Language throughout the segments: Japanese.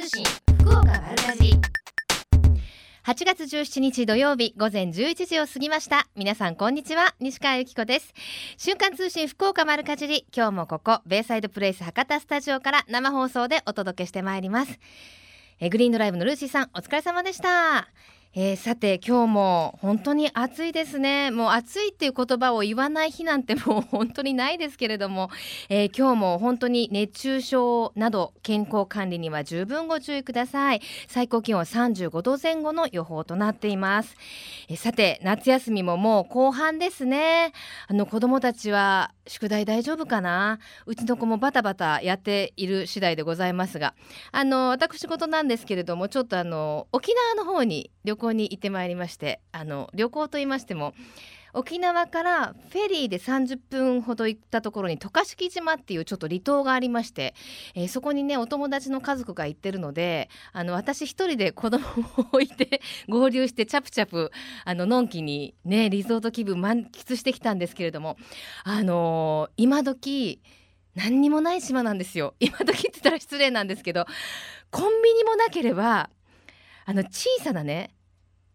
通信福岡丸かじ8月17日土曜日午前11時を過ぎました。皆さんこんにちは西川由紀子です。瞬間通信福岡丸かじり。今日もここベイサイドプレイス博多スタジオから生放送でお届けしてまいります。えグリーンドライブのルーシーさんお疲れ様でした。えー、さて今日も本当に暑いですね。もう暑いっていう言葉を言わない日なんてもう本当にないですけれども、えー、今日も本当に熱中症など健康管理には十分ご注意ください。最高気温は35度前後の予報となっています、えー、さて夏休みももう後半ですね。あの子供たちは宿題大丈夫かな？うちの子もバタバタやっている次第でございますが。あの私事なんですけれどもちょっとあの沖縄の方に旅行に行ってまいりましてあの旅行と言いましても沖縄からフェリーで30分ほど行ったところに渡嘉敷島っていうちょっと離島がありまして、えー、そこにねお友達の家族が行ってるのであの私一人で子供を置いて合流してチャプチャプあののんきにねリゾート気分満喫してきたんですけれどもあのー、今時何にもない島なんですよ。今時って言ったら失礼なんですけどコンビニもなければあの小さなね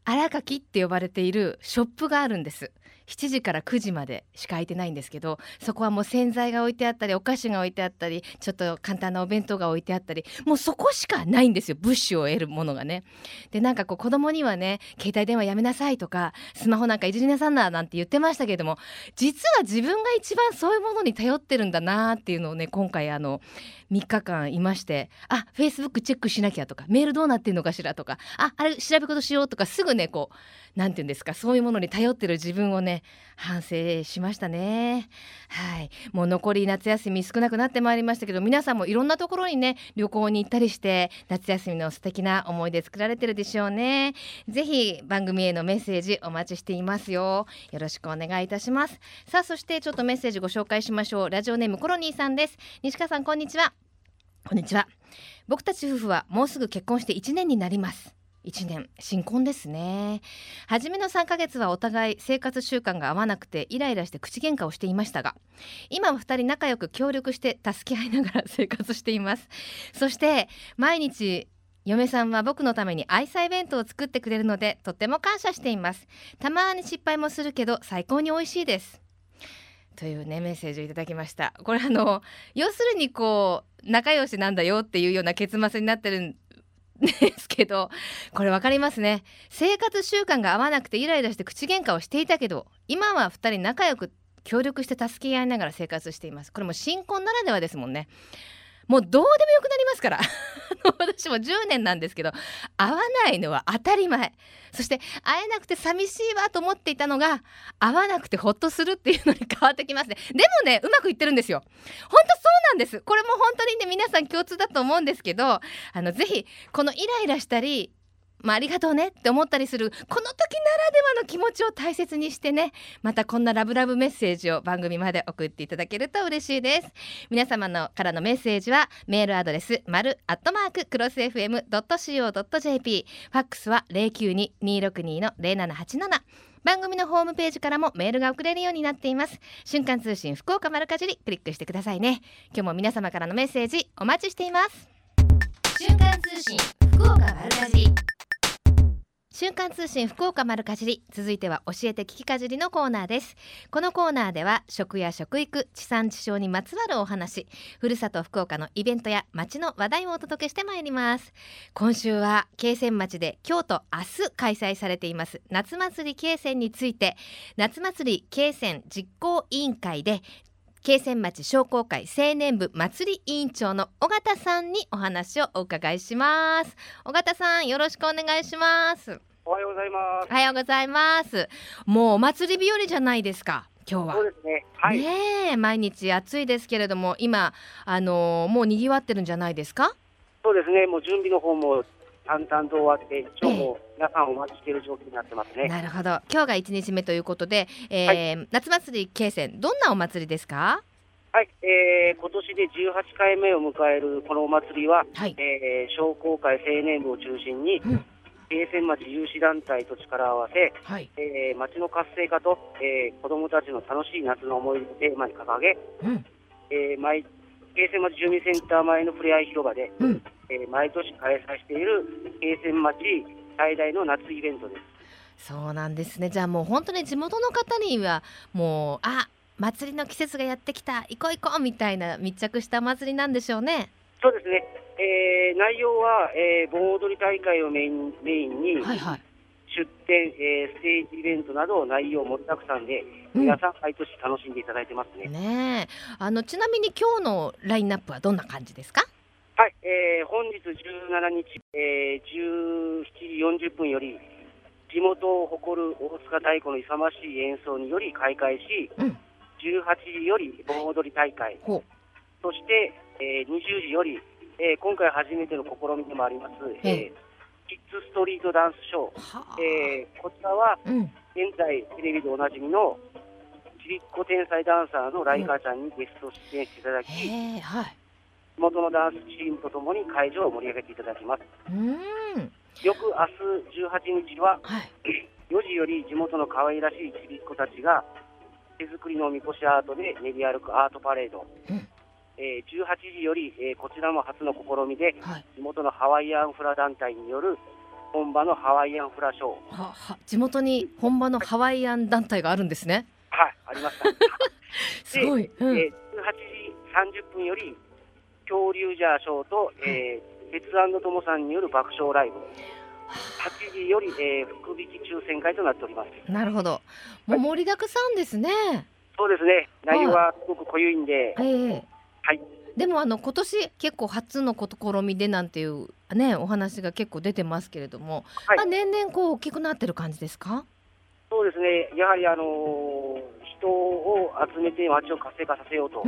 荒垣って呼ばれているショップがあるんです。7時から9時までしか空いてないんですけどそこはもう洗剤が置いてあったりお菓子が置いてあったりちょっと簡単なお弁当が置いてあったりもうそこしかないんですよ物資を得るものがね。でなんかこう子供にはね携帯電話やめなさいとかスマホなんかいじりなさんななんて言ってましたけれども実は自分が一番そういうものに頼ってるんだなっていうのをね今回あの3日間いましてあフェイスブックチェックしなきゃとかメールどうなってんのかしらとかああれ調べ事しようとかすぐねこう何て言うんですかそういうものに頼ってる自分をね反省しましたね。はい。もう残り夏休み少なくなってまいりましたけど皆さんもいろんなところにね旅行に行ったりして夏休みの素敵な思い出作られてるでしょうね。ぜひ番組へのメッセージお待ちしていますよ。よろしくお願いいたします。さあそしてちょっとメッセージご紹介しましょう。ラジオネームコロニーさんです。西川さんこんにちは。こんにちは。僕たち夫婦はもうすぐ結婚して1年になります。1年新婚ですね。初めの3ヶ月はお互い生活習慣が合わなくてイライラして口喧嘩をしていましたが今は2人仲良く協力して助け合いながら 生活しています。そして毎日嫁さんは僕のために愛妻弁当を作ってくれるのでとっても感謝しています。たまに失敗もするけど最高に美味しいです。というねメッセージをいただきました。これあの要するにこう仲良しなんだよっていうような結末になってるんですけどこれ分かりますね。生活習慣が合わなくてイライラして口喧嘩をしていたけど今は2人仲良く協力して助け合いながら生活しています。これも新婚ならではですもんね。もうどうでもよくなりますから。私も10年なんですけど会わないのは当たり前。そして会えなくて寂しいわと思っていたのが会わなくてほっとするっていうのに変わってきますね。でもねうまくいってるんですよ。本当そうなんです。これも本当にね皆さん共通だと思うんですけどあのぜひこのイライラしたりまあ、ありがとうねって思ったりするこの時ならではの気持ちを大切にしてね。またこんなラブラブメッセージを番組まで送っていただけると嬉しいです。皆様のからのメッセージはメールアドレス丸アットマーククロス FM.co.jp ファックスは092262の0787番組のホームページからもメールが送れるようになっています。瞬間通信福岡丸かじりクリックしてくださいね。今日も皆様からのメッセージお待ちしています。瞬間通信福岡丸かじり。瞬間通信福岡丸かじり続いては教えて聞きかじりのコーナーです。このコーナーでは食や食育地産地消にまつわるお話ふるさと福岡のイベントや街の話題をお届けしてまいります。今週は慶泉町で今日と明日開催されています夏祭り慶泉について夏祭り慶泉実行委員会で慶泉町商工会青年部祭り委員長の尾形さんにお話をお伺いします。尾形さんよろしくお願いします。おはようございます。おはようございます。もうお祭り日和じゃないですか今日は。そうですね。はい。ね毎日暑いですけれども今あのー、もう賑わってるんじゃないですか？そうですね。もう準備の方も淡々と終わって今日も皆さんお待ちしている状況になってますね。なるほど。今日が1日目ということで、えー、はい、夏祭り慶泉どんなお祭りですか？はい、えー、今年で18回目を迎えるこのお祭りは、はい、えー、商工会青年部を中心に、うん。慶泉町有志団体と力を合わせ、はい、えー、町の活性化と、えー、子どもたちの楽しい夏の思い出をテーマに掲げ、うん、えー、毎京泉町住民センター前のふれあい広場で、うん、えー、毎年開催している京泉町最大の夏イベントです。そうなんですね。じゃあもう本当に地元の方にはもうあ祭りの季節がやってきた行こう行こうみたいな密着した祭りなんでしょうね。そうですね。えー、内容は、えー、盆踊り大会をメインメインに、はいはい、出店、えー、ステージイベントなど内容盛りだくさんで、うん、皆さん毎年楽しんでいただいてますね。ねあのちなみに今日のラインナップはどんな感じですか？はい、えー、本日17日、えー、17時40分より地元を誇る大塚太鼓の勇ましい演奏により開会し、うん、18時より盆踊り大会、そして、えー、20時より、えー、今回初めての試みでもあります、えーキッズストリートダンスショー、えー、こちらは、現在テレビでおなじみのちびっこ天才ダンサーのライカちゃんにゲスト出演していただき、はい、地元のダンスチームとともに会場を盛り上げていただきます。うん。翌明日18日は、はい、4時より地元の可愛らしいちびっ子たちが手作りのみこしアートで練り歩くアートパレード、うんえー、18時より、えー、こちらも初の試みで、はい、地元のハワイアンフラ団体による本場のハワイアンフラショー。はは地元に本場のハワイアン団体があるんですね。はい、ありました。すごい、うん、えー、18時30分より恐竜ジャーショーと、えー、鉄ともさんによる爆笑ライブ。8時より、えー、福引き抽選会となっております。なるほど。もう盛りだくさんですね、はい、そうですね。内容はすごく濃ゆいんで、えー、はい。でもあの今年結構初の試みでなんていうねお話が結構出てますけれども、はい、まあ年々こう大きくなってる感じですか？そうですね。やはりあのー、人を集めて街を活性化させようと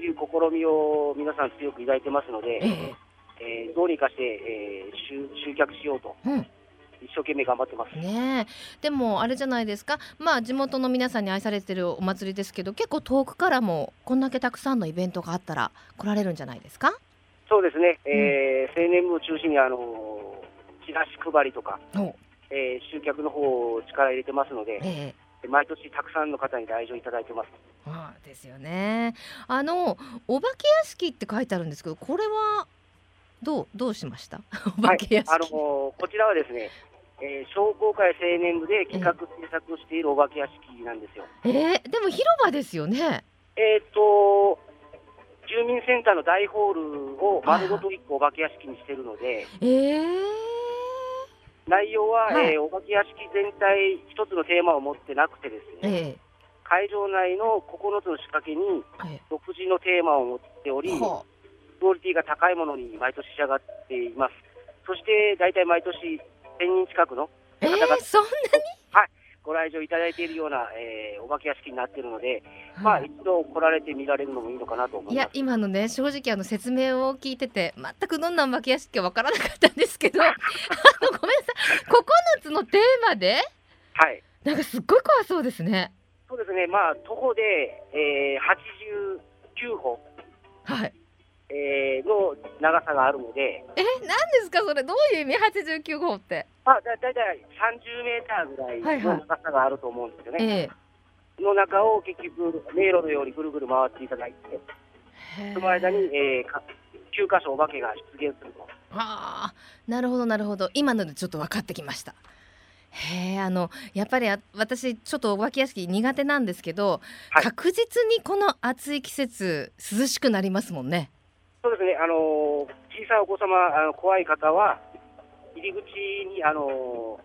いう試みを皆さん強く抱いてますので、えええー、どうにかして、えー、集集客しようと。うん一生懸命頑張ってます。ねでもあれじゃないですか。まあ地元の皆さんに愛されてるお祭りですけど結構遠くからもこんだけたくさんのイベントがあったら来られるんじゃないですか？そうですね、えー、青年部を中心にあのチラシ配りとか、えー、集客の方を力入れてますので、えー、毎年たくさんの方に来場いただいてます。あですよね。あのお化け屋敷って書いてあるんですけど、これはどうどうしました？お化け屋敷。はい、あのこちらはですね、えー、商工会青年部で企画制作しているお化け屋敷なんですよ。えー、でも広場ですよね。えっ、と住民センターの大ホールを丸ごと1個お化け屋敷にしてるので、えー、内容は、はい、えー、お化け屋敷全体一つのテーマを持ってなくてですね、えー、会場内の9つの仕掛けに独自のテーマを持っており、クオリティが高いものに毎年仕上がっています。そして大体毎年1000人近くの方々、えー、そんなに？はい、ご来場いただいているような、えー、お化け屋敷になっているので、まあ、一度来られて見られるのもいいのかなと思いや今のね正直あの説明を聞いてて全くどんなお化け屋敷かわからなかったんですけどあのごめんなさい。9つのテーマで？はい。なんかすっごい怖そうですね。そうですね。まあ徒歩で、えー、89歩。はいえー、の長さがあるので。え、何ですか、それ、どういう意味、89号って。あ、だ、だいたい30メーターぐらいの長さがあると思うんですよね。はいはい、の中を結局、迷路のようにぐるぐる回っていただいて。その間に、えー、か9箇所お化けが出現すると。はあ、なるほど、なるほど、今のでちょっと分かってきました。へえあのやっぱり私ちょっとお化け屋敷苦手なんですけど、はい、確実にこの暑い季節涼しくなりますもんね。そうですね、あの小さいお子様、あの怖い方は、入り口に、あの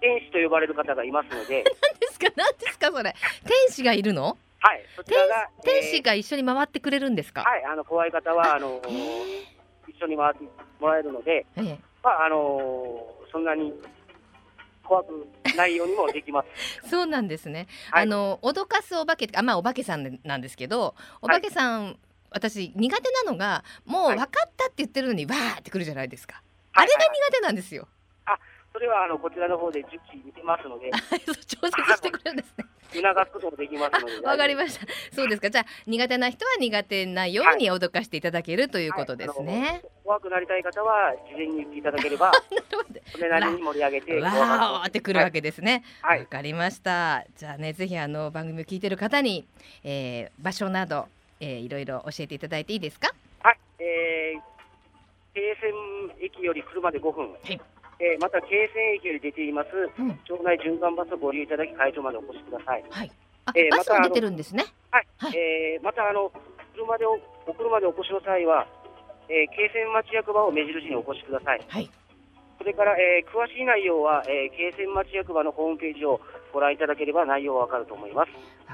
天使と呼ばれる方がいますので。何ですか、何ですか、それ。天使がいるの？はい、そちらが。天使が一緒に回ってくれるんですか？はい、あの怖い方は、あの一緒に回ってもらえるので。まあ、あのそんなに。怖くないようにもできます。そうなんですね。はい、あの脅かすお化けあまあお化けさんなんですけど、お化けさん私苦手なのがもう分かったって言ってるのにわーってくるじゃないですか、はい、あれが苦手なんですよ、あそれはあのこちらの方で受記見てますので。調節してくれるんですね。促すこともできますので。わかりました。そうですか。じゃあ苦手な人は苦手なように脅かしていただけるということですね、はい、怖くなりたい方は事前に言っていただければ それなりに盛り上げてわーってくるわけですね。わ、はい、かりました。じゃあねぜひあの番組を聞いてる方に、えー、場所などえー、いろいろ教えていただいていいですか？はい、えー、京泉駅より車で5分、はいえー、また京泉駅より出ています、うん、町内循環バスをご利用いただき会場までお越しください。はい。あ、えー、バスも出てるんですね？はい。はい、えー、またあの車でおお車でお越しの際は、えー、京泉町役場を目印にお越しください。はい。それから、えー、詳しい内容は、えー、京泉町役場のホームページをご覧いただければ内容はわかると思います。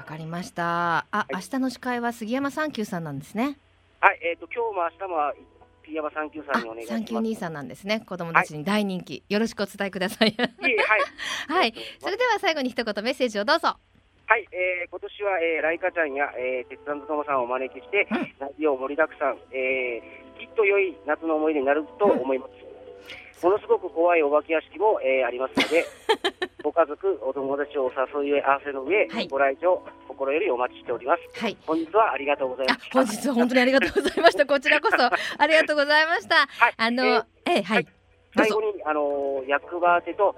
わかりました。あ、はい、明日の司会は杉山三九さんなんですね。はい、えっ、ー、と今日も明日もピーヤマ三九さんにお願いします。三九兄さんなんですね。子供たちに大人気、はい、よろしくお伝えください。はい、はい、それでは最後に一言メッセージをどうぞ。はい、えー、今年は、えー、ライカちゃんや、えー、鉄腕ともさんをお招きして、内容盛りだくさん、えー、きっと良い夏の思い出になると思います。ものすごく怖いお化け屋敷も、えー、ありますので、ご家族、お友達をお誘い合わせの上、はい、ご来場、心よりお待ちしております。はい、本日はありがとうございます。本日は本当にありがとうございました。こちらこそありがとうございました。はい、あの、えー、えー、はい。最後に、あの役場宛てと、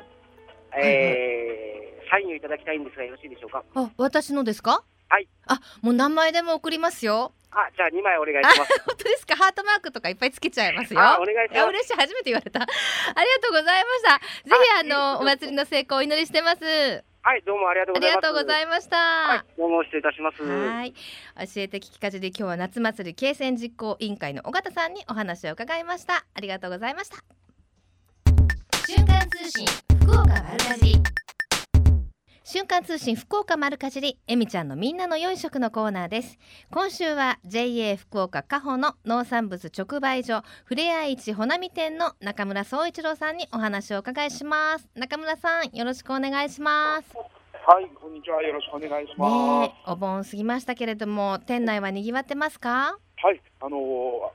えー、サインをいただきたいんですが、よろしいでしょうか？あ、私のですか？はい。あ、もう何枚でも送りますよ。あ、じゃあ二枚お願いします。本当ですか？ハートマークとかいっぱいつけちゃいますよ。お願いします。嬉しい、初めて言われた。ありがとうございました。ぜひあのお祭りの成功をお祈りしてます。はい、どうもありがとうございます。ありがとうございました。はい、どうも失礼いたします。はい、教えて聞きかじで今日は夏祭り慶戦実行委員会の尾形さんにお話を伺いました。ありがとうございました。瞬間通信間通信福岡丸かじりえみちゃんのみんなの良い食のコーナーです。今週は JA 福岡加穂の農産物直売所ふれあい市ほなみ店の中村総一郎さんにお話をお伺いします。中村さんよろしくお願いします。はいこんにちは。よろしくお願いします、ね、お盆過ぎましたけれども店内は賑わってますか？はい、あのー、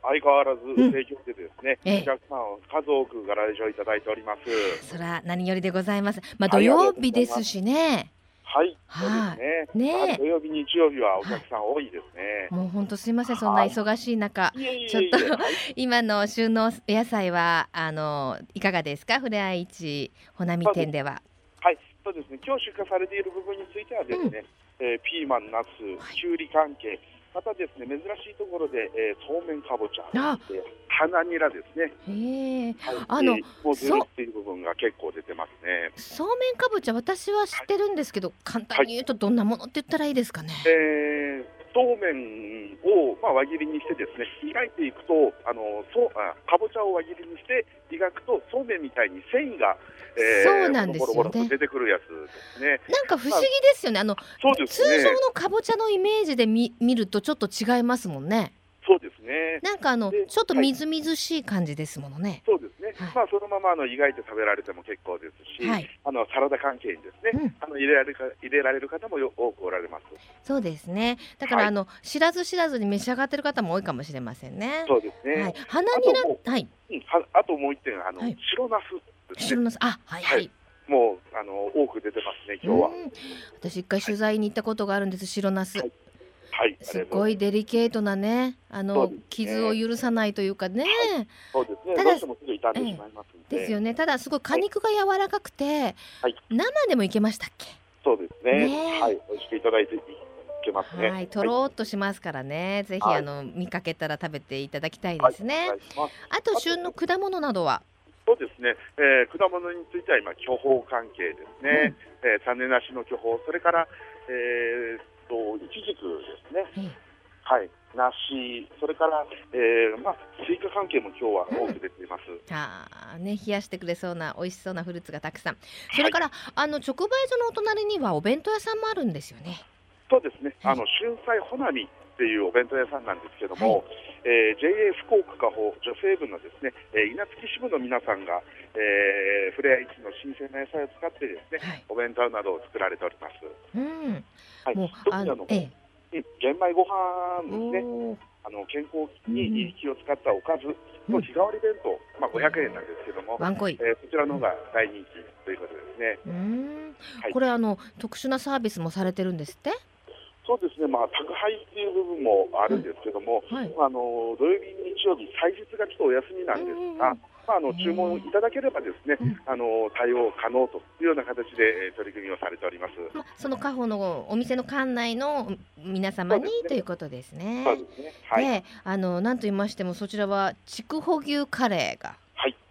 相変わらず盛況でですね、うん、お客さん数多くご来場いただいております。それは何よりでございます。まあ土曜日ですしね。はい、そうですね。ね、土曜日、日曜日はお客さん多いですね。もう本当すみません、そんな忙しい中、ちょっと 今の旬の野菜はあのいかがですか、ふれあい市ほなみ店では。はい、そうですね。今日出荷されている部分についてはですね、うん、えー、ピーマン、ナス、きゅうり関係。またですね珍しいところで、えー、そうめんかぼちゃで花にらですね。へえ、はい、あの、えー、もうずるっていう部分が結構出てますね。そうめんかぼちゃ私は知ってるんですけど、はい、簡単に言うとどんなものって言ったらいいですかね。えー、そうめんをまあ輪切りにしてですね開いていくとあのそうあかぼちゃを輪切りにして磨くとそうめんみたいに繊維がえー、そうなんですよね。出てくるやつですね。なんか不思議ですよね。あの、ね、通常のかぼちゃのイメージで見見るとちょっと違いますもんね。そうですね。なんかあのちょっとみずみずしい感じですものね。そうですまあそのままあの湯がいて食べられても結構ですし、はい、あのサラダ関係にですね、うん、あの入れられるか入れられる方もよ多くおられます。そうですね。だから、はい、あの知らず知らずに召し上がってる方も多いかもしれませんね。そうですね。はい、花にらはい。うん、はあともう一点あの、白ナスですね。白ナスあはいはいもうあの多く出てますね今日は。私一回取材に行ったことがあるんです、白ナス。はいはい、すごいデリケートなね、あの、ね、傷を許さないというかね。はい、そうですね。ただ、どうしてもすぐ傷んでしまいますですよね。ただすごい果肉が柔らかくて、はい、生でもいけましたっけ？そうですね。ねはい、美味しくいただいていけますね。はい、とろっとしますからね。ぜひあの見かけたら食べていただきたいですね。あと旬の果物などは？そうですね、えー、果物については今、巨峰関係ですね、うん、えー、種なしの巨峰、それから、えー、といちじくですね、うん、はい、梨、それから、えーまあ、スイカ関係も今日は多く出ています、うん、あね、冷やしてくれそうな美味しそうなフルーツがたくさん、それから、はい、あの直売所のお隣にはお弁当屋さんもあるんですよね。そうですね、はい、あの春菜ほなみっていうお弁当屋さんなんですけども、はいえー、JA 福岡加穂女性部のですね、えー、稲月支部の皆さんが、えー、フレア市の新鮮な野菜を使ってですね、はい、お弁当などを作られております。うん、はい、もうあの、ええ、玄米ご飯ですね。あの健康に気を使ったおかずの日替わり弁当、まあ500円なんですけども、ワンコイ、えー、こちらの方が大人気ということですね。うん、はい、これあの特殊なサービスもされてるんですって？そうですね、まあ、宅配っていう部分もあるんですけども、はい、あの土曜日、日曜日、祭日がちょっとお休みなんですが、まあ、あの注文いただければですね、あの対応可能というような形で取り組みをされております。まあ、その家宝のお店の館内の皆様に、ね、ということですね。そうですね。はい。あのなんと言いましてもそちらは筑穂牛カレーが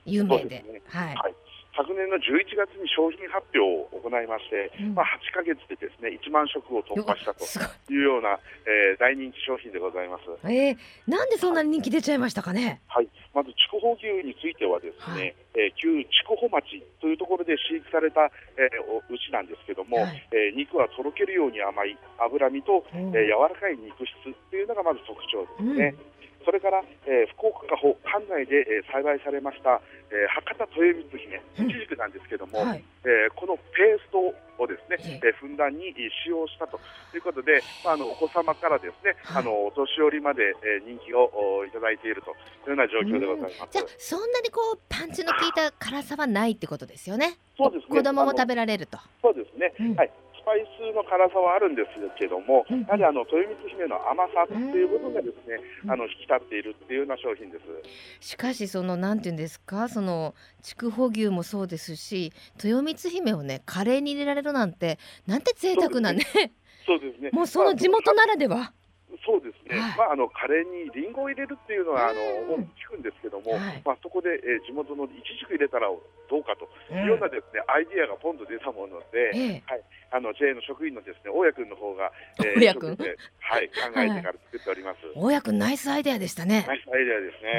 有名で、はい、ね。はい、はい昨年の11月に商品発表を行いまして、うん、まあ、8か月でですね1万食を突破したとい。うような、えー、大人気商品でございます。えー、なんでそんなに人気出ちゃいましたかね？はい、まず筑豊牛についてはですね、はい、えー、旧筑豊町というところで飼育された、えー、牛なんですけども、はい、えー、肉はとろけるように甘い脂身と、えー、柔らかい肉質というのがまず特徴ですね。うんそれから、えー、福岡加穂管内で、えー、栽培されました、えー、博多豊光姫、いちじくなんですけども、はい、えー、このペーストをですね、えー、ふんだんに使用したということで、まあ、あのお子様からですね、はい、あのお年寄りまで、えー、人気をいただいているというような状況でございます。じゃあそんなにこうパンチの効いた辛さはないってことですよね。そうですね。子供も食べられると。そうですね。うん、はい。パイスの辛さはあるんですけども、やはりあの豊光姫の甘さっていう部分がですね、あの引き立っているっていうような商品です。しかしそのなんていうんですか、その筑穂牛もそうですし、豊光姫をねカレーに入れられるなんてなんて贅沢なね。そうですね。もうその地元ならでは。そうですね、はい、まあ、あのカレーにりんごを入れるっていうのはあの、聞くんですけども、はい、まあ、そこで、えー、地元のいちじく入れたらどうかというようなですね、アイディアがポンと出たもので、えー、はい、あの JA の職員のですね大家君の方が、えー、大家君はい、考えてから作っております。大家君ナイスアイデアでしたね。ナイスアイデアですね。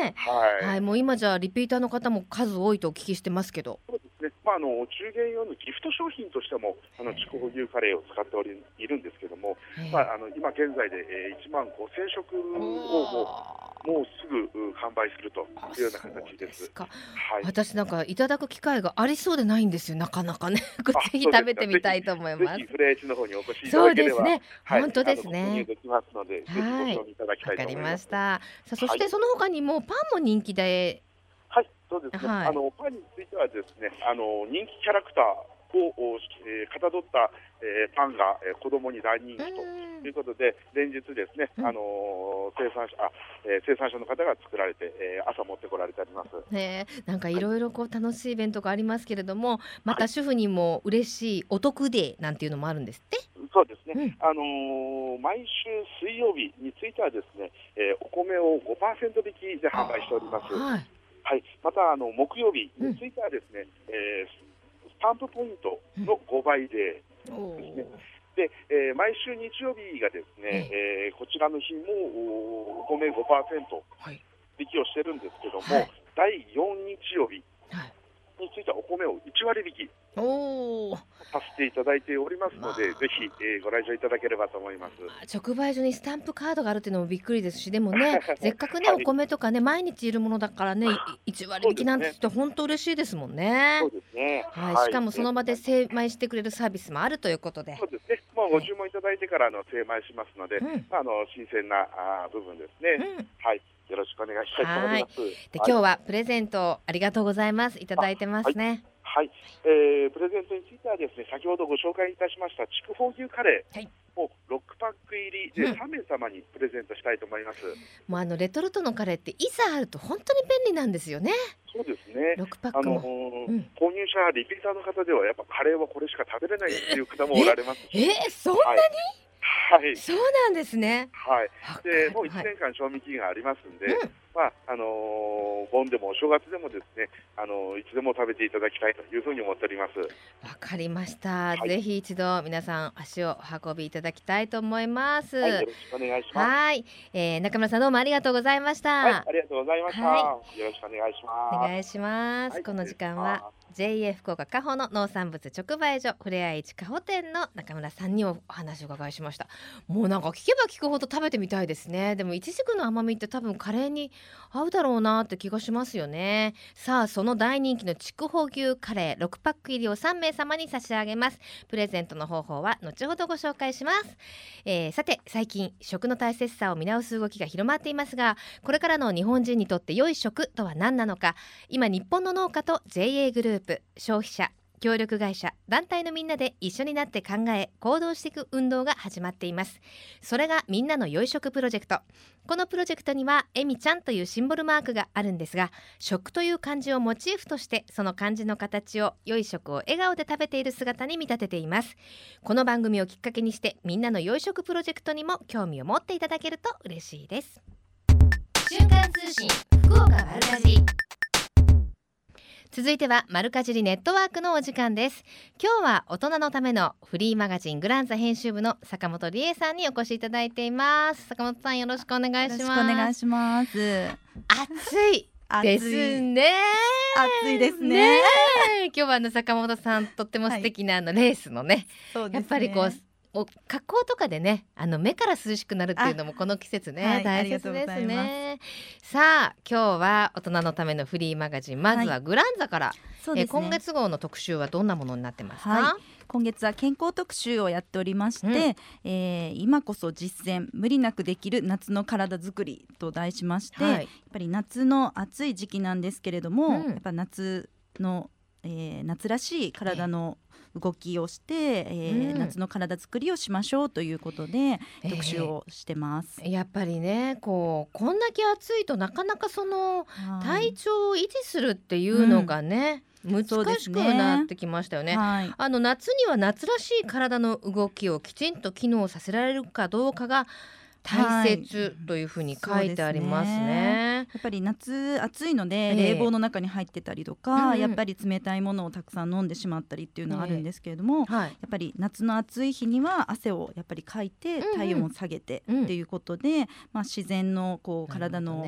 ねはい、はい、もう今じゃリピーターの方も数多いとお聞きしてますけど。そうですね。まああのお中元用のギフト商品としてもあの筑穂牛カレーを使っておりいるんですけども、まああの今現在で、えー、1万5千食をももうすぐ販売するというような形です。はい、私なんかいただく機会がありそうでないんですよ。なかなかね。ぜひ 食べてみたいと思います。フレーチの方にお越しそうですね。本当ですね。できますので、はい、いただきたいと思います。さあ、そしてその他にもパンも人気で。はい、そうですね。あのパンについてはですね、あの人気キャラクター。を、えー、かたどった、えー、パンが、えー、子供に大人気ということで、連日ですね、あの生産者あ、えー、生産者の方が作られて、えー、朝持ってこられてあります。ね、なんかいろいろこう楽しいイベントがありますけれども、また主婦にも嬉しいお得デーなんていうのもあるんですって？そうですね、うん、あのー、毎週水曜日についてはですね、えー、お米を5%引きで販売しております。はい、はい、またあの木曜日についてはですね、うん、えータンプポイントの5倍でですね。で、えー、毎週日曜日がですね、えー、こちらの日もお米5%引きをしてるんですけども、はい、第4日曜日についてはお米を1割引きさせていただいておりますので、ぜひ、えー、ご来場いただければと思います。直売所にスタンプカードがあるっていうのもびっくりですしでもね せっかくね、お米とかね毎日いるものだからね 1割引きなんて言って本当嬉しいですもんね。そうですね。はい、しかもその場で精米してくれるサービスもあるということで。そうですね。もうご注文いただいてからの精米しますので、うん、あの新鮮なあ部分ですね、うん、はいよろしくお願いしたいと思い。ます。で、今日はプレゼントありがとうございます。いただいてますね。はい、えー、プレゼントについてはですね、先ほどご紹介いたしました筑豊牛カレー。はい。を6パック入りで3名様にプレゼントしたいと思います、うん、もうあのレトルトのカレーっていざあると本当に便利なんですよね。そうですね。6パックも、あのーうん、購入者リピーターの方ではやっぱカレーはこれしか食べれないっていう方もおられますえ？え？ー、そんなに、はいはい、そうなんですね。はい。で、もう1年間賞味期限がありますんで、うん、まああのー、盆でもお正月でもですね、あのー、いつでも食べていただきたいというふうに思っております。わかりました。はい、ぜひ一度皆さん足を運びいただきたいと思います。はい、よろしくお願いします。はい、えー、中村さんどうもありがとうございました。はい、ありがとうございました。よろしくお願いします。お願いします。この時間は JA 福岡加穂の農産物直売所ふれあい市加穂店の中村さんにお話を伺いしました。もうなんか聞けば聞くほど食べてみたいですね。でもいちじくの甘みって多分カレーに合うだろうなって気がしますよね。さあその大人気の筑穂牛カレー6パック入りを3名様に差し上げます。プレゼントの方法は後ほどご紹介します、えー、さて最近食の大切さを見直す動きが広まっていますがこれからの日本人にとって良い食とは何なのか。今日本の農家と JA グループプ消費者協力会社団体のみんなで一緒になって考え行動していく運動が始まっています。それがみんなの良い食プロジェクト。このプロジェクトにはえみちゃんというシンボルマークがあるんですが食という漢字をモチーフとしてその漢字の形を良い食を笑顔で食べている姿に見立てています。この番組をきっかけにしてみんなの良い食プロジェクトにも興味を持っていただけると嬉しいです。瞬間通信福岡丸かじ続いてはマルカジリネットワークのお時間です。今日は大人のためのフリーマガジングランザ編集部の坂本理恵さんにお越しいただいています。坂本さんよろしくお願いします。お願いします。暑いですね。暑いですね。今日はあの坂本さんとっても素敵なあのレースのね、はい、やっぱりこうお格好とかでねあの目から涼しくなるっていうのもこの季節ね、はい、大切ですね。さあ今日は大人のためのフリーマガジン。まずはグランザから、はいね、え今月号の特集はどんなものになってますか、はい、今月は健康特集をやっておりまして、うん、えー、今こそ実践無理なくできる夏の体づくりと題しまして、はい、やっぱり夏の暑い時期なんですけれども、うん、やっぱ夏の、えー、夏らしい体の動きをして、えー、うん、夏の体作りをしましょうということで特集をしてます、えー、やっぱりねこうこんだけ暑いとなかなかその体調を維持するっていうのがね、うん、難しくなってきましたよね、ね。はい、あの夏には夏らしい体の動きをきちんと機能させられるかどうかが大切というふうに書いてありますね。ね、やっぱり夏暑いので冷房の中に入ってたりとか、えー、やっぱり冷たいものをたくさん飲んでしまったりっていうのはあるんですけれども、えーはい、やっぱり夏の暑い日には汗をやっぱりかいて体温を下げてっていうことで、うんうん、まあ、自然のこう体の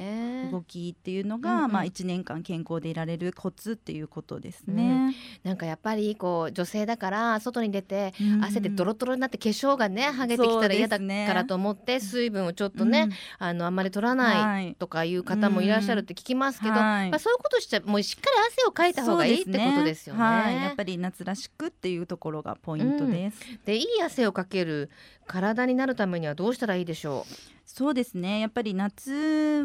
動きっていうのが、ね、まあ、1年間健康でいられるコツっていうことですね。うん、なんかやっぱりこう女性だから外に出て汗でドロドロになって化粧がね剥げてきたら嫌だからと思って水水分をちょっとね、うん、あのあんまり取らないとかいう方もいらっしゃるって聞きますけど、はい、まあ、そういうことしちゃもうしっかり汗をかいた方がいいってことですよね。はい、やっぱり夏らしくっていうところがポイントです。うん、でいい汗をかける体になるためにはどうしたらいいでしょう？そうですね。やっぱり夏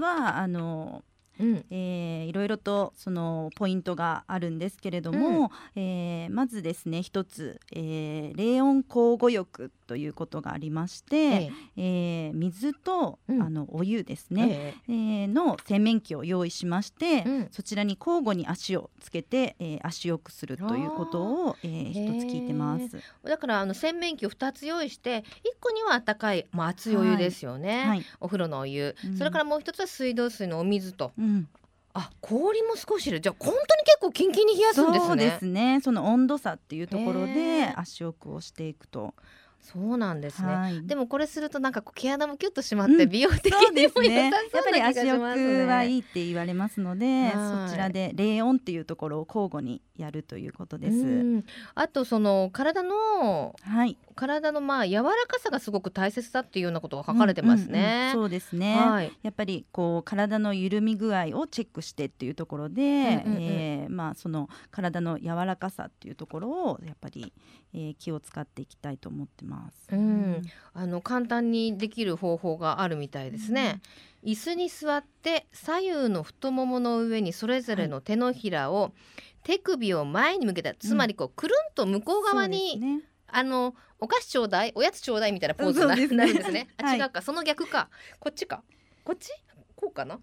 はあのうん、えー、いろいろとそのポイントがあるんですけれども、うん、えー、まずですね一つ、えー、冷温交互浴ということがありまして、ええ。えー、水と、うん、あのお湯ですね、ええ。ー、の洗面器を用意しまして、うん、そちらに交互に足をつけて、えー、足よくするということを、えー、一つ聞いてます。だからあの洗面器を2つ用意して1個には温かい、まあ、熱いお湯ですよね、はい。はい、お風呂のお湯、うん、それからもう一つは水道水のお水と。うんあ氷も少し入れじゃあ本当に結構キンキンに冷やすんですね。そうですね。その温度差っていうところで足浴をしていくと。そうなんですね、はい、でもこれするとなんか毛穴もキュッとしまって、美容的にも良さそうな気がしますね、やっぱり足浴はいいって言われますので、そちらで冷温っていうところを交互にやるということです。あとその体の、はい、体のまあ柔らかさがすごく大切だっていうようなことが書かれてますね。うんうんうん、そうですね、はい、やっぱりこう体の緩み具合をチェックしてっていうところで、うんうんうん、えー、まあその体の柔らかさっていうところをやっぱり、えー、気を使っていきたいと思ってます。うん、あの簡単にできる方法があるみたいですね。うん、椅子に座って左右の太ももの上にそれぞれの手のひらを、はい。手首を前に向けたつまりこうくるんと向こう側に、うんね、あのお菓子ちょうだいおやつちょうだいみたいなポーズになるんですね。あ違うか、その逆か。こっちか。こっち？こうかな？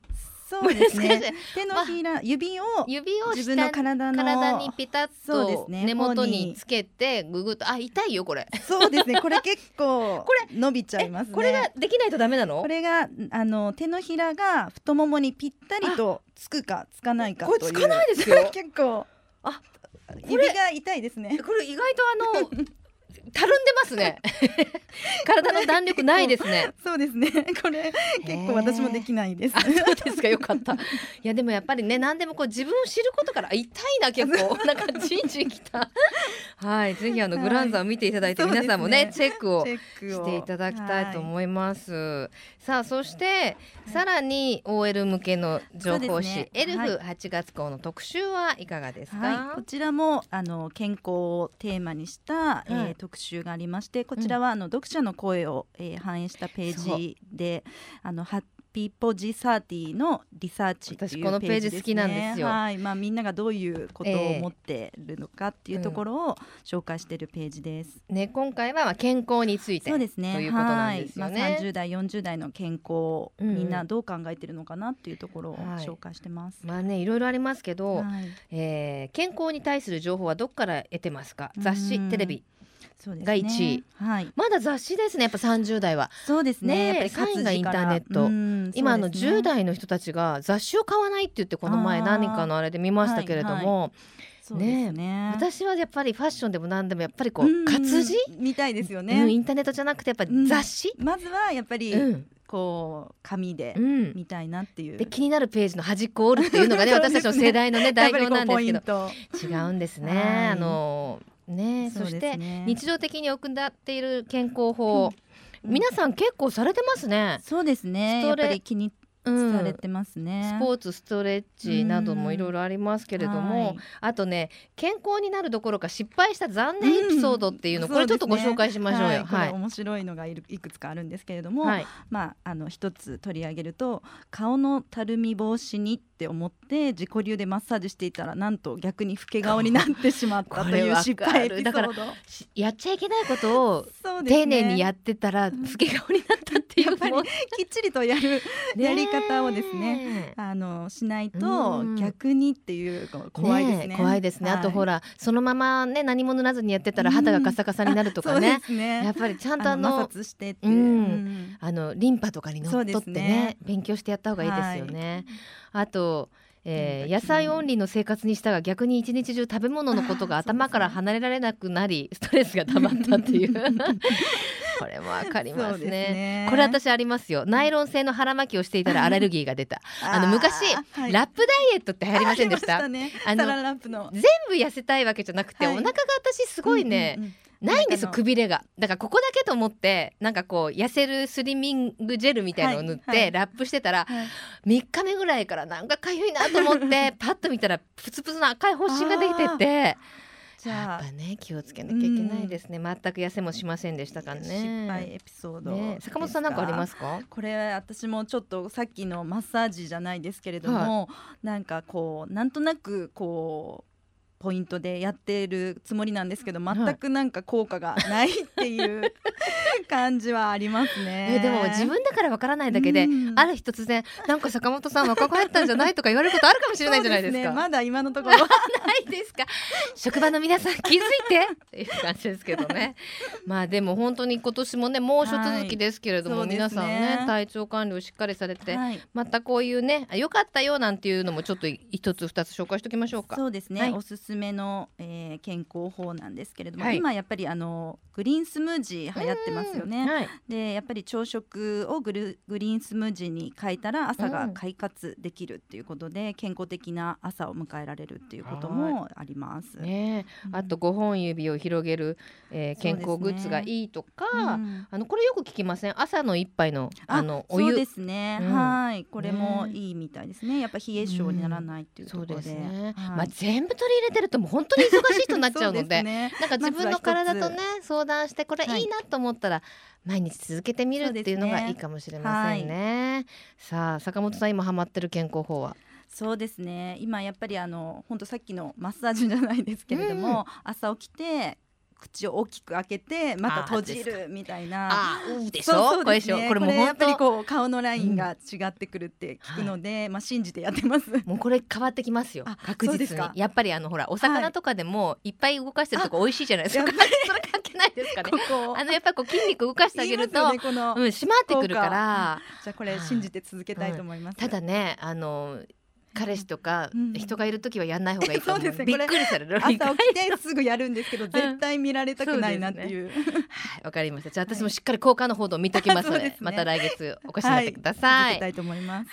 そうですね。手のひら、指を指を自分の体の体にピタッと根元につけてぐぐっとあ痛いよこれ。そうですね。これ結構 これ伸びちゃいます、ね、これができないとダメなの？これがあの手のひらが太ももにぴったりとつくかつかないかこれつかないですよ。結構あ指が痛いですね。これ意外とあのたるんでますね。体の弾力ないですね。そうですね。これ結構私もできないです。そうですかよかった。いやでもやっぱりね何でもこう自分を知ることから痛いな結構。なんかじんじんきた。はいぜひあのグランザを見ていただいて、はい、皆さんもね、ね、チェックをしていただきたいと思います、はい、さあそして、さらに OL 向けの情報誌、ね、エルフ8月号の特集はいかがですか、はい、こちらもあの健康をテーマにした、えー、特集がありましてこちらはあの読者の声を、えー、反映したページであのはピーポジサーティのリサーチっていう、ね、このページ好きなんですよ。はい、まあみんながどういうことを思ってるのかっていうところを紹介しているページです。うん、ね今回はまあ健康についてそうですねということなんですよね。はいまあ、30代40代の健康、うん、みんなどう考えてるのかなっていうところを紹介してます。はい、まあねいろいろありますけど、はい、えー、健康に対する情報はどこから得てますか？雑誌、テレビ。が1位、ね、はい、まだ雑誌ですねやっぱ30代は。そうですね。ねやっぱり3位がインターネット、ね、今あの10代の人たちが雑誌を買わないって言ってこの前何かのあれで見ましたけれども、はいね、ね、私はやっぱりファッションでも何でもやっぱりこう活字？みたいですよね、うん、インターネットじゃなくてやっぱり雑誌、うん、まずはやっぱり、うん、こう紙で見たいなっていう、で気になるページの端っこを折るっていうのがね 私たちの世代のね代表なんですけど。違うんですね、はい、あのね。そして日常的に行っている健康法、うん、皆さん結構されてますね。そうですね。やっぱり気にされてますね、スポーツストレッチなどもいろいろありますけれども、はい、あとね健康になるどころか失敗した残念エピソードっていうの、うん、これちょっとご紹介しましょうよ。はい、面白いのがいくつかあるんですけれども、はい、まああの一つ取り上げると顔のたるみ防止にって思って自己流でマッサージしていたらなんと逆に老け顔になってしまったという 失敗エピソード。だからやっちゃいけないことを丁寧にやってたら老け顔になったっていうきっちりとやる やり方をですねあのしないと逆にっていう怖いですね。怖いですね、はい、あとほらそのままね何も塗らずにやってたら肌がカサカサになるとかね。ね、やっぱりちゃんとあのしてう。ん、あのリンパとかにのっとってね、ね、勉強してやった方がいいですよね、はい、あとえー、野菜オンリーの生活にしたが逆に一日中食べ物のことが 頭から離れられなくなりストレスが溜まったっていう。これもわかりますね、ね、これ私ありますよ。ナイロン製の腹巻きをしていたら アレルギーが出た。あの昔、はい、ラップダイエットって流行りませんでした？あ、ね、の。全部痩せたいわけじゃなくて、はい、お腹が私すごいね、うんうんうんないんですよくびれが。だからここだけと思ってなんかこう痩せるスリミングジェルみたいのを塗ってラップしてたら、はい。3日目ぐらいからなんかかゆいなと思って パッと見たらプツプツの赤い発疹ができてて。じゃあやっぱね気をつけなきゃいけないですね、全く痩せもしませんでしたからね。失敗エピソード、ね、坂本さんなんかありますか？これ私もちょっとさっきのマッサージじゃないですけれども、はい、なんかこうなんとなくこうポイントでやってるつもりなんですけど全くなんか効果がないっていう感じはありますね。えでも自分だからわからないだけで、ある日突然なんか坂本さん若くなったんじゃないとか言われることあるかもしれないじゃないですか。すね、まだ今のところないですか。職場の皆さん気づいてっていう感じですけどね。まあでも本当に今年もね猛暑続きですけれども、はい、皆さんね体調管理をしっかりされて、はい、またこういうね良かったよなんていうのもちょっと一つ二つ紹介しておきましょうか。そうですね。はい、おすすめの、えー、健康法なんですけれども、今やっぱりあのグリーンスムージー流行ってますよね。はい、でやっぱり朝食をグルグリーンスムージーに変えたら朝が快活できるっていうことで、健康的な朝を迎えられるっていうこともあります。ね、あと5本指を広げる、えー、健康グッズがいいとか、ねうん、あのこれよく聞きません？朝の一杯のあのお湯。ですね、うん、はい。これもいいみたいですね。やっぱ冷え性にならないっていうところで。うん。でね。はい、まあ、全部取り入れてるともう本当に忙しい人になっちゃうので。ね、なんか自分の体とね相談してこれいいなと思ったら、毎日続けてみるっていうのがいいかもしれませんね。ねはい、さあ坂本さん今ハマってる健康法は？そうですね。今やっぱりあの本当さっきのマッサージじゃないですけれども、うん、朝起きて口を大きく開けてまた閉じるみたいな。あうでしょ？そうですね。これもやっぱりこう顔のラインが違ってくるって聞くので、うん、まあ信じてやってます。もうこれ変わってきますよ確実に。やっぱりあのほらお魚とかでもいっぱい動かしてるとこ美味しいじゃないですか、それ 関係ないですかね。あのやっぱりこう筋肉動かしてあげると、ね、うん、締まってくるからじゃあこれ信じて続けたいと思います、ただねあの彼氏とか人がいる時はやんない方がいいと思う。うん、うね、びっくりされる。朝起きてすぐやるんですけど、絶対見られたくないなっていう。はい、わ、かりました。じゃあ私もしっかり効果の報道見ときますので、でね、また来月お越しになってください。はい、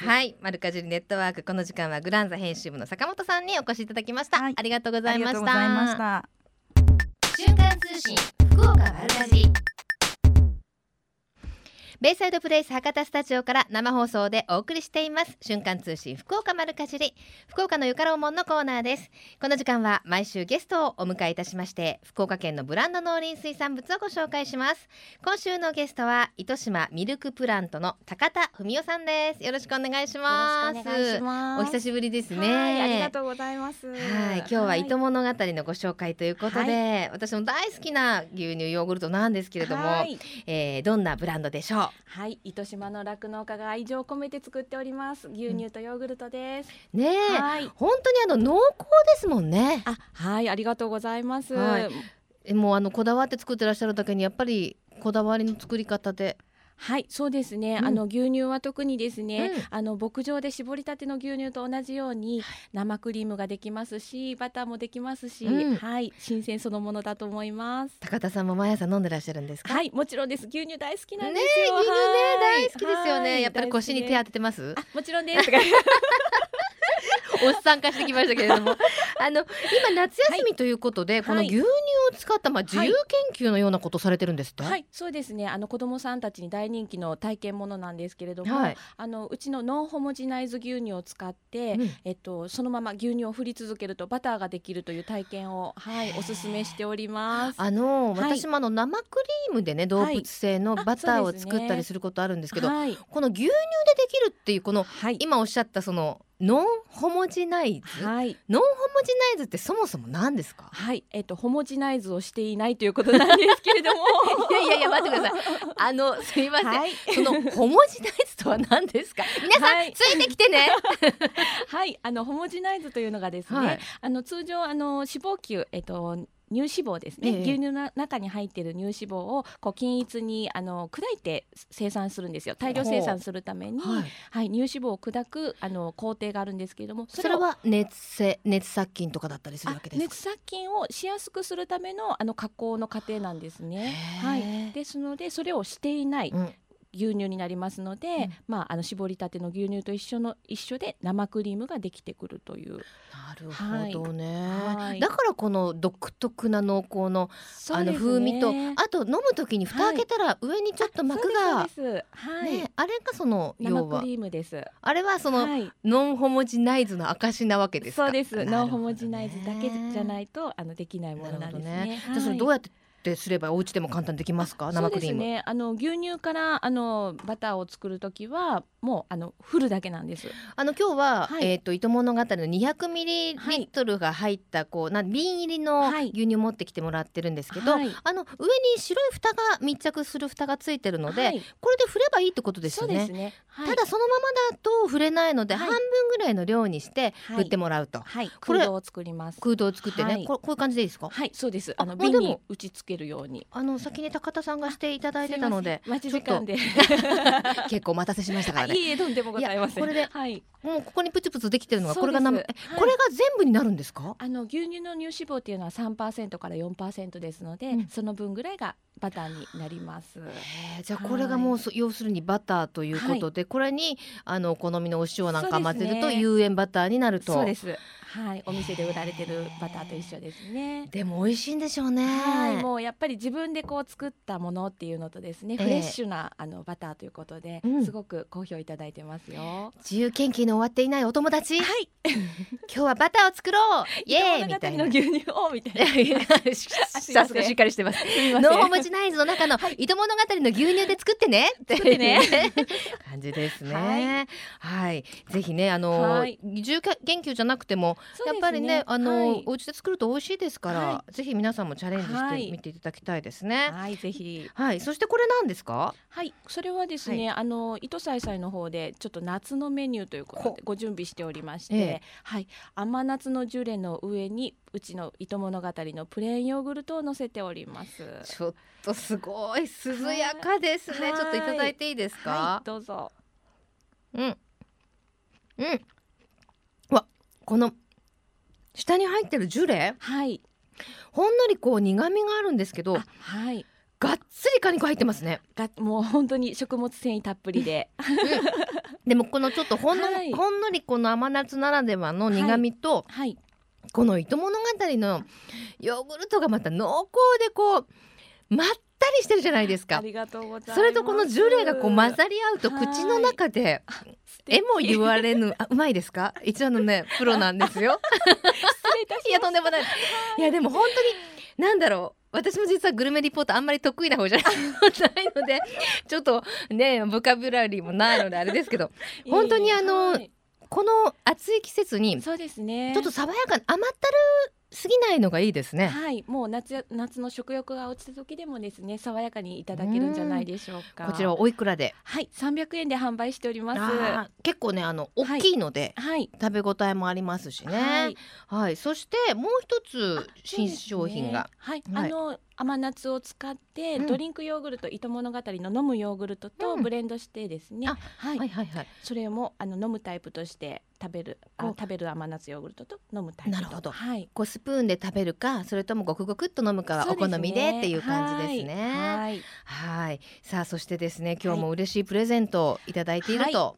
い。はい、マルカジネットワークこの時間はグランザ編集部の坂本さんにお越しいただきました。はい、ありがとうございました。瞬間通信福岡丸かじり。ベイサイドプレイス博多スタジオから生放送でお送りしています。瞬間通信福岡丸かじり。福岡のゆかろうもんのコーナーです。この時間は毎週ゲストをお迎えいたしまして福岡県のブランド農林水産物をご紹介します。今週のゲストは糸島ミルクプラントの高田文夫さんです。よろしくお願いします。お久しぶりですね。ありがとうございます。はい今日は糸物語のご紹介ということで、はい、私も大好きな牛乳ヨーグルトなんですけれども、はい、えー、どんなブランドでしょう？はい糸島の酪農家が愛情を込めて作っております。牛乳とヨーグルトです、うん、ねはい、本当にあの濃厚ですもんね。あはいありがとうございます、はい、もうあのこだわって作ってらっしゃるだけにやっぱりこだわりの作り方ではいそうですね、うん、あの牛乳は特にですね、うん、あの牧場で絞りたての牛乳と同じように生クリームができますしバターもできますし、うん、はい新鮮そのものだと思います。高田さんも毎朝飲んでらっしゃるんですか？はいもちろんです。牛乳大好きなんですよ、ね、牛乳ね大好きですよね。やっぱり腰に手当ててます？もちろんですおっさん化してきましたけれども。あの今夏休みということで、はい、この牛乳を使った、まあ、自由研究のようなことをされてるんですって、はい、そうですね。あの子どもさんたちに大人気の体験ものなんですけれども、はい、あのうちのノンホモジナイズ牛乳を使って、うん、えっと、そのまま牛乳を振り続けるとバターができるという体験を、はい、おすすめしております。あの私もあの生クリームでね動物性のバターを作ったりすることあるんですけど、ね、この牛乳でできるっていうこの、今おっしゃったそのノンホモジナイズ、はい、ノンホモジナイズってそもそも何ですか？はい。えっ、とホモジナイズをしていないということなんですけれども。いやいやいや待ってください。あのすみません、はい、そのホモジナイズとは何ですか？皆さん、はい、ついてきてね。はい。あのホモジナイズというのがですね、あの通常あの脂肪球えっ、と乳脂肪ですね、ええ、牛乳の中に入っている乳脂肪をこう均一にあの砕いて生産するんですよ。大量生産するために、はい、はい、乳脂肪を砕くあの工程があるんですけれどもそれは熱せ熱殺菌とかだったりするわけです熱殺菌をしやすくするためのあの加工の過程なんですね。はい、ですのでそれをしていない、うん牛乳になりますので、うん、まああの絞りたての牛乳と一緒の一緒で生クリームができてくるという。なるほどね。はい、だからこの独特な濃厚の、ね、あの風味とあと飲む時に蓋開けたら上にちょっと膜が、はい、ねあれがその生クリームです。あれはその、はい、ノンホモジナイズの証なわけですそうです。ノンホモジナイズだけじゃないとあのできないものなんですね。ね。じゃそれどうやってってすればお家でも簡単できますか？生クリーム。ねあの牛乳からあのバターを作る時はもうあの振るだけなんです。あの今日は、はい、えっ、ー、と糸物語の200ミリリットルが入ったこうな瓶入りの牛乳持ってきてもらってるんですけど、はい、あの上に白い蓋が密着する蓋がついてるので、はい、これで振ればいいってことですよね、ね、ただそのままだと振れないので、半分ぐらいの量にして振ってもらうと、はい、空洞を作ります。空洞を作ってね、ここういう感じでいいですか？はいそうです。あの瓶に打ち付けるように。あの先に高田さんがしていただいてたので待ち時間で。結構お待たせしましたからねいいえとんでもございません。これで、はい、もうここにプツプツできてるのがこれがな、はい、これが全部になるんですか？あの牛乳の乳脂肪っていうのは3%から4%ですので、うん、その分ぐらいがバターになります。じゃあこれがもう、要するにバターということで、はい、これにあのお好みのお塩なんか混ぜると有塩バターになると。そうです。はい、お店で売られてるバターと一緒ですね。でも美味しいんでしょうね。はい、もうやっぱり自分でこう作ったものっていうのとですね、フレッシュなあのバターということで、うん、すごく好評いただいてますよ。自由研究の終わっていないお友達？はい。今日はバターを作ろう。イエーイみたいな。牛乳をみたいな。さす がしっかりしてます。ノーホモジナイズの中の 糸物語の牛乳で作ってね。作ってね。感じですね。はい。ぜひねあの自由研究じゃなくてもやっぱりねあのお家で作ると美味しいですからぜひ皆さんもチャレンジしてみていただきたいですね。はい。ぜひ。はい。そしてこれなんですか？はい。それはですねあの糸さいさいの方でちょっと夏のメニューということでご準備しておりまして、はい。甘夏のジュレの上にうちの糸物語のプレーンヨーグルトを乗せております。ちょっとすごい涼やかですね、ちょっといただいていいですか、はい、どうぞ。うん。うん。わこの下に入ってるジュレ？はい。ほんのりこう苦味があるんですけどはい。がっつり果肉入ってますね。がもう本当に食物繊維たっぷりで、うん、でもこのちょっとほんの、はい、ほんのりこの甘夏ならではの苦味と、はい、はい。この糸物語のヨーグルトがまた濃厚でこうまったったりしてるじゃないですか。ありがとうございます。それとこのジュレがこう混ざり合うと口の中で 絵も言われぬあうまいですか？一応のねプロなんですよ。いやとんでもない、い、やでも本当になんだろう。私も実はグルメリポートあんまり得意な方じゃないのでちょっとねボキャブラリーもないのであれですけど。本当にあの、はい、この暑い季節にそうですね。ちょっと爽やか甘ったる過ぎないのがいいですね。はい、もう夏夏の食欲が落ちた時でもですね、爽やかにいただけるんじゃないでしょうか。こちらおいくらで？はい、三百円で販売しております。結構ねあの大きいので、はい、食べ応えもありますしね。はい、はい、そしてもう一つ新商品が、ね、はい、あの甘夏を使って、ドリンクヨーグルト糸物語の飲むヨーグルトとブレンドしてですね、はい、はいはいはい。それもあの飲むタイプとして食べるあ食べる甘夏ヨーグルトと飲むタイプなるほど、はい、こうスプーンで食べるかそれともごくごくっと飲むかはお好みでっていう感じですね。はい。はい。さあそしてですね今日も嬉しいプレゼントをいただいていると。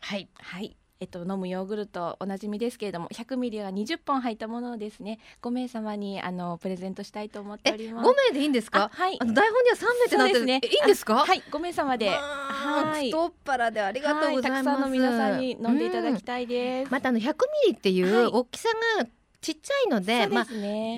はい、はいえっと、飲むヨーグルトおなじみですけれども100ミリが20本入ったものをですね。5名様にあのプレゼントしたいと思っております。5名でいいんですか？はい。あの台本には3名ってなってね。いいんですか？はい。5名様で。はい。太っ腹でありがとうございます、たくさんの皆さんに飲んでいただきたいです、またあの100ミリっていう大きさがちっちゃいので、まあ、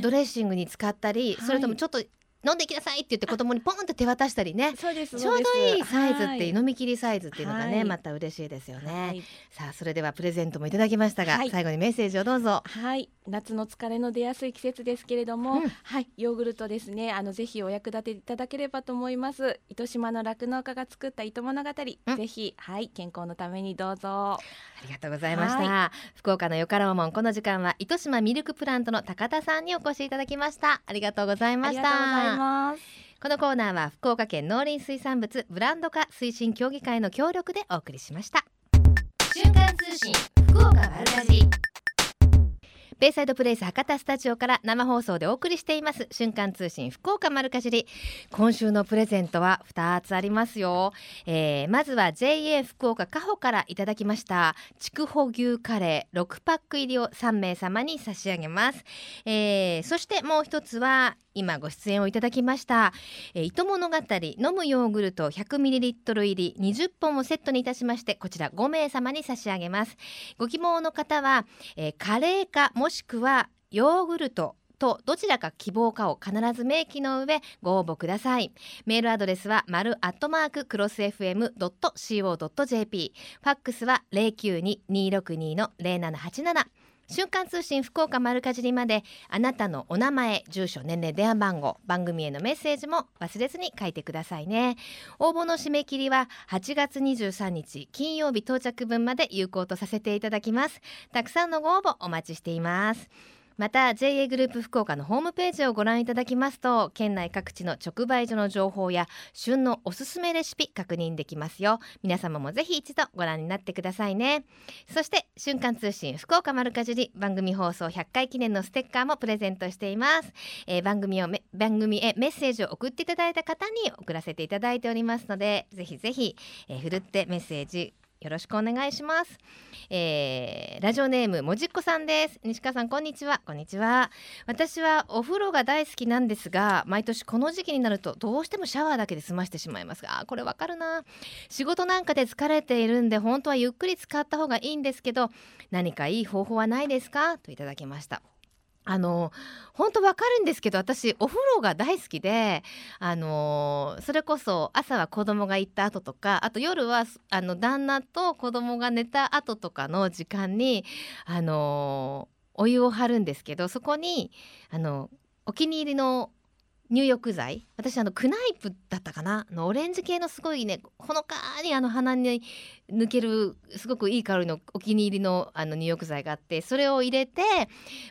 ドレッシングに使ったり、それともちょっと飲んできなさいって言って子供にポンって手渡したりね。そうですちょうどいいサイズっていう、飲み切りサイズっていうのがね、はい、また嬉しいですよね、はい、さあそれではプレゼントもいただきましたが、はい、最後にメッセージをどうぞ。はい。夏の疲れの出やすい季節ですけれども、うん、はい。ヨーグルトですね。あのぜひお役立ていただければと思います。糸島の酪農家が作った糸物語、うん、ぜひはい。健康のためにどうぞ。ありがとうございました。福岡のよかろうもんこの時間は糸島ミルクプラントの高田さんにお越しいただきました。ありがとうございましたます。このコーナーは福岡県農林水産物ブランド化推進協議会の協力でお送りしました。瞬間通信福岡丸かじベイサイドプレイス博多スタジオから生放送でお送りしています瞬間通信福岡丸かじり。今週のプレゼントは2つありますよ、えー、まずは JA 福岡加穂からいただきました筑穂牛カレー6パック入りを3名様に差し上げます、えー、そしてもう一つは今ご出演をいただきました、えー、糸物語飲むヨーグルト 100ml 入り20本をセットにいたしましてこちら5名様に差し上げます。ご希望の方は、えー、カレーかもしくはヨーグルトとどちらか希望かを必ず明記の上ご応募ください。メールアドレスは丸アットマーククロス FM.co.jp ファックスは092-262の0787瞬間通信福岡丸かじりまであなたのお名前住所年齢電話番号番組へのメッセージも忘れずに書いてくださいね。応募の締め切りは8月23日金曜日到着分まで有効とさせていただきます。たくさんのご応募お待ちしています。また JA グループ福岡のホームページをご覧いただきますと県内各地の直売所の情報や旬のおすすめレシピ確認できますよ。皆様もぜひ一度ご覧になってくださいね。そして瞬間通信福岡丸かじり番組放送100回記念のステッカーもプレゼントしています、えー、番組を番組へメッセージを送っていただいた方に送らせていただいておりますのでぜひぜひ、えー、ふるってメッセージよろしくお願いします、えー、ラジオネームもじっこさんです。西川さんこんにちは。こんにちは。私はお風呂が大好きなんですが毎年この時期になるとどうしてもシャワーだけで済ましてしまいます。がこれわかるな。仕事なんかで疲れているんで本当はゆっくり使った方がいいんですけど何かいい方法はないですか？といただきましたあの本当わかるんですけど私お風呂が大好きであのそれこそ朝は子供が行った後とかあと夜はあの旦那と子供が寝た後とかの時間にあのお湯を張るんですけどそこにあのお気に入りの入浴剤？私あのクナイプだったかな？のオレンジ系のすごいねほのかにあの鼻に抜けるすごくいい香りのお気に入りのあの入浴剤があってそれを入れて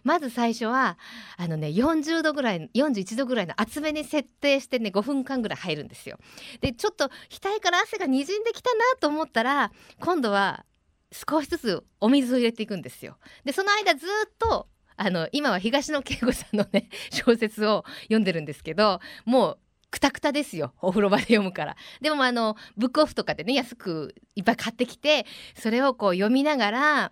まず最初はあのね40度ぐらい41度ぐらいの厚めに設定してね5分間ぐらい入るんですよ。でちょっと額から汗がにじんできたなと思ったら今度は少しずつお水を入れていくんですよ。でその間ずっとあの今は東野圭吾さんのね 小説を読んでるんですけどもうくたくたですよお風呂場で読むから。でもあのブックオフとかでね安くいっぱい買ってきてそれをこう読みながら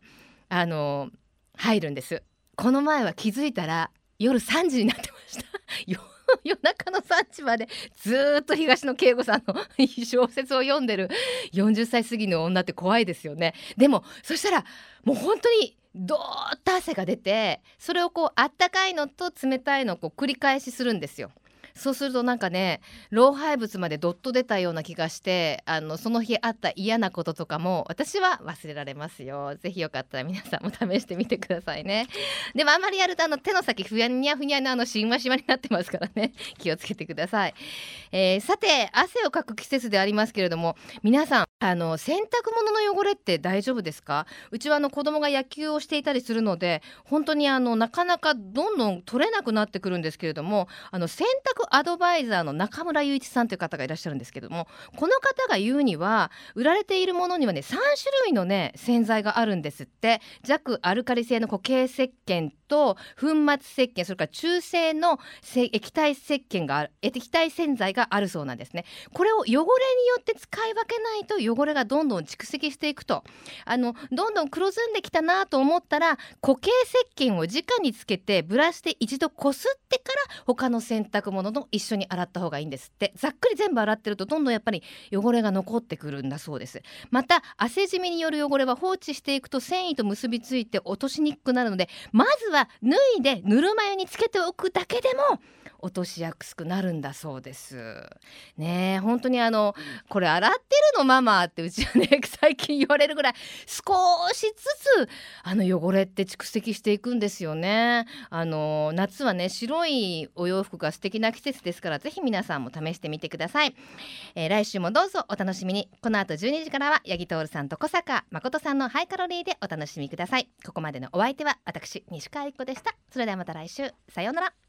あの入るんです。この前は気づいたら夜3時になってました。夜中の3時までずっと東野圭吾さんの 小説を読んでる。40歳過ぎの女って怖いですよね。でもそしたらもう本当にどーっと汗が出てそれをこうあったかいのと冷たいのをこう繰り返しするんですよ。そうするとなんかね老廃物までどっと出たような気がしてあのその日あった嫌なこととかも私は忘れられますよ。ぜひよかったら皆さんも試してみてくださいね。でもあんまりやるとあの手の先ふやにゃふにゃのあのしんわしわになってますからね。気をつけてください、えー、さて汗をかく季節でありますけれども皆さんあの洗濯物の汚れって大丈夫ですか？うちはあの子供が野球をしていたりするので本当にあのなかなかどんどん取れなくなってくるんですけれどもあの洗濯アドバイザーの中村雄一さんという方がいらっしゃるんですけどもこの方が言うには売られているものにはね3種類のね洗剤があるんですって。弱アルカリ性の固形石鹸と粉末石鹸それから中性の液体石鹸がある液体洗剤があるそうなんですね。これを汚れによって使い分けないと汚れがどんどん蓄積していくと。あのどんどん黒ずんできたなと思ったら固形石鹸を直につけてブラシで一度こすってから他の洗濯物と一緒に洗った方がいいんですって。ざっくり全部洗ってるとどんどんやっぱり汚れが残ってくるんだそうです。また汗じみによる汚れは放置していくと繊維と結びついて落としにくくなるのでまずは脱いでぬるま湯につけておくだけでも落としやすくなるんだそうです。ね本当にあのこれ洗ってるのママってうちはね最近言われるぐらい少しずつあの汚れって蓄積していくんですよね。あの夏はね白いお洋服が素敵な季節ですからぜひ皆さんも試してみてください、えー、来週もどうぞお楽しみに。この後12時からは八木徹さんと小坂誠さんのハイカロリーでお楽しみください。ここまでのお相手は私西川由子でした。それではまた来週。さようなら。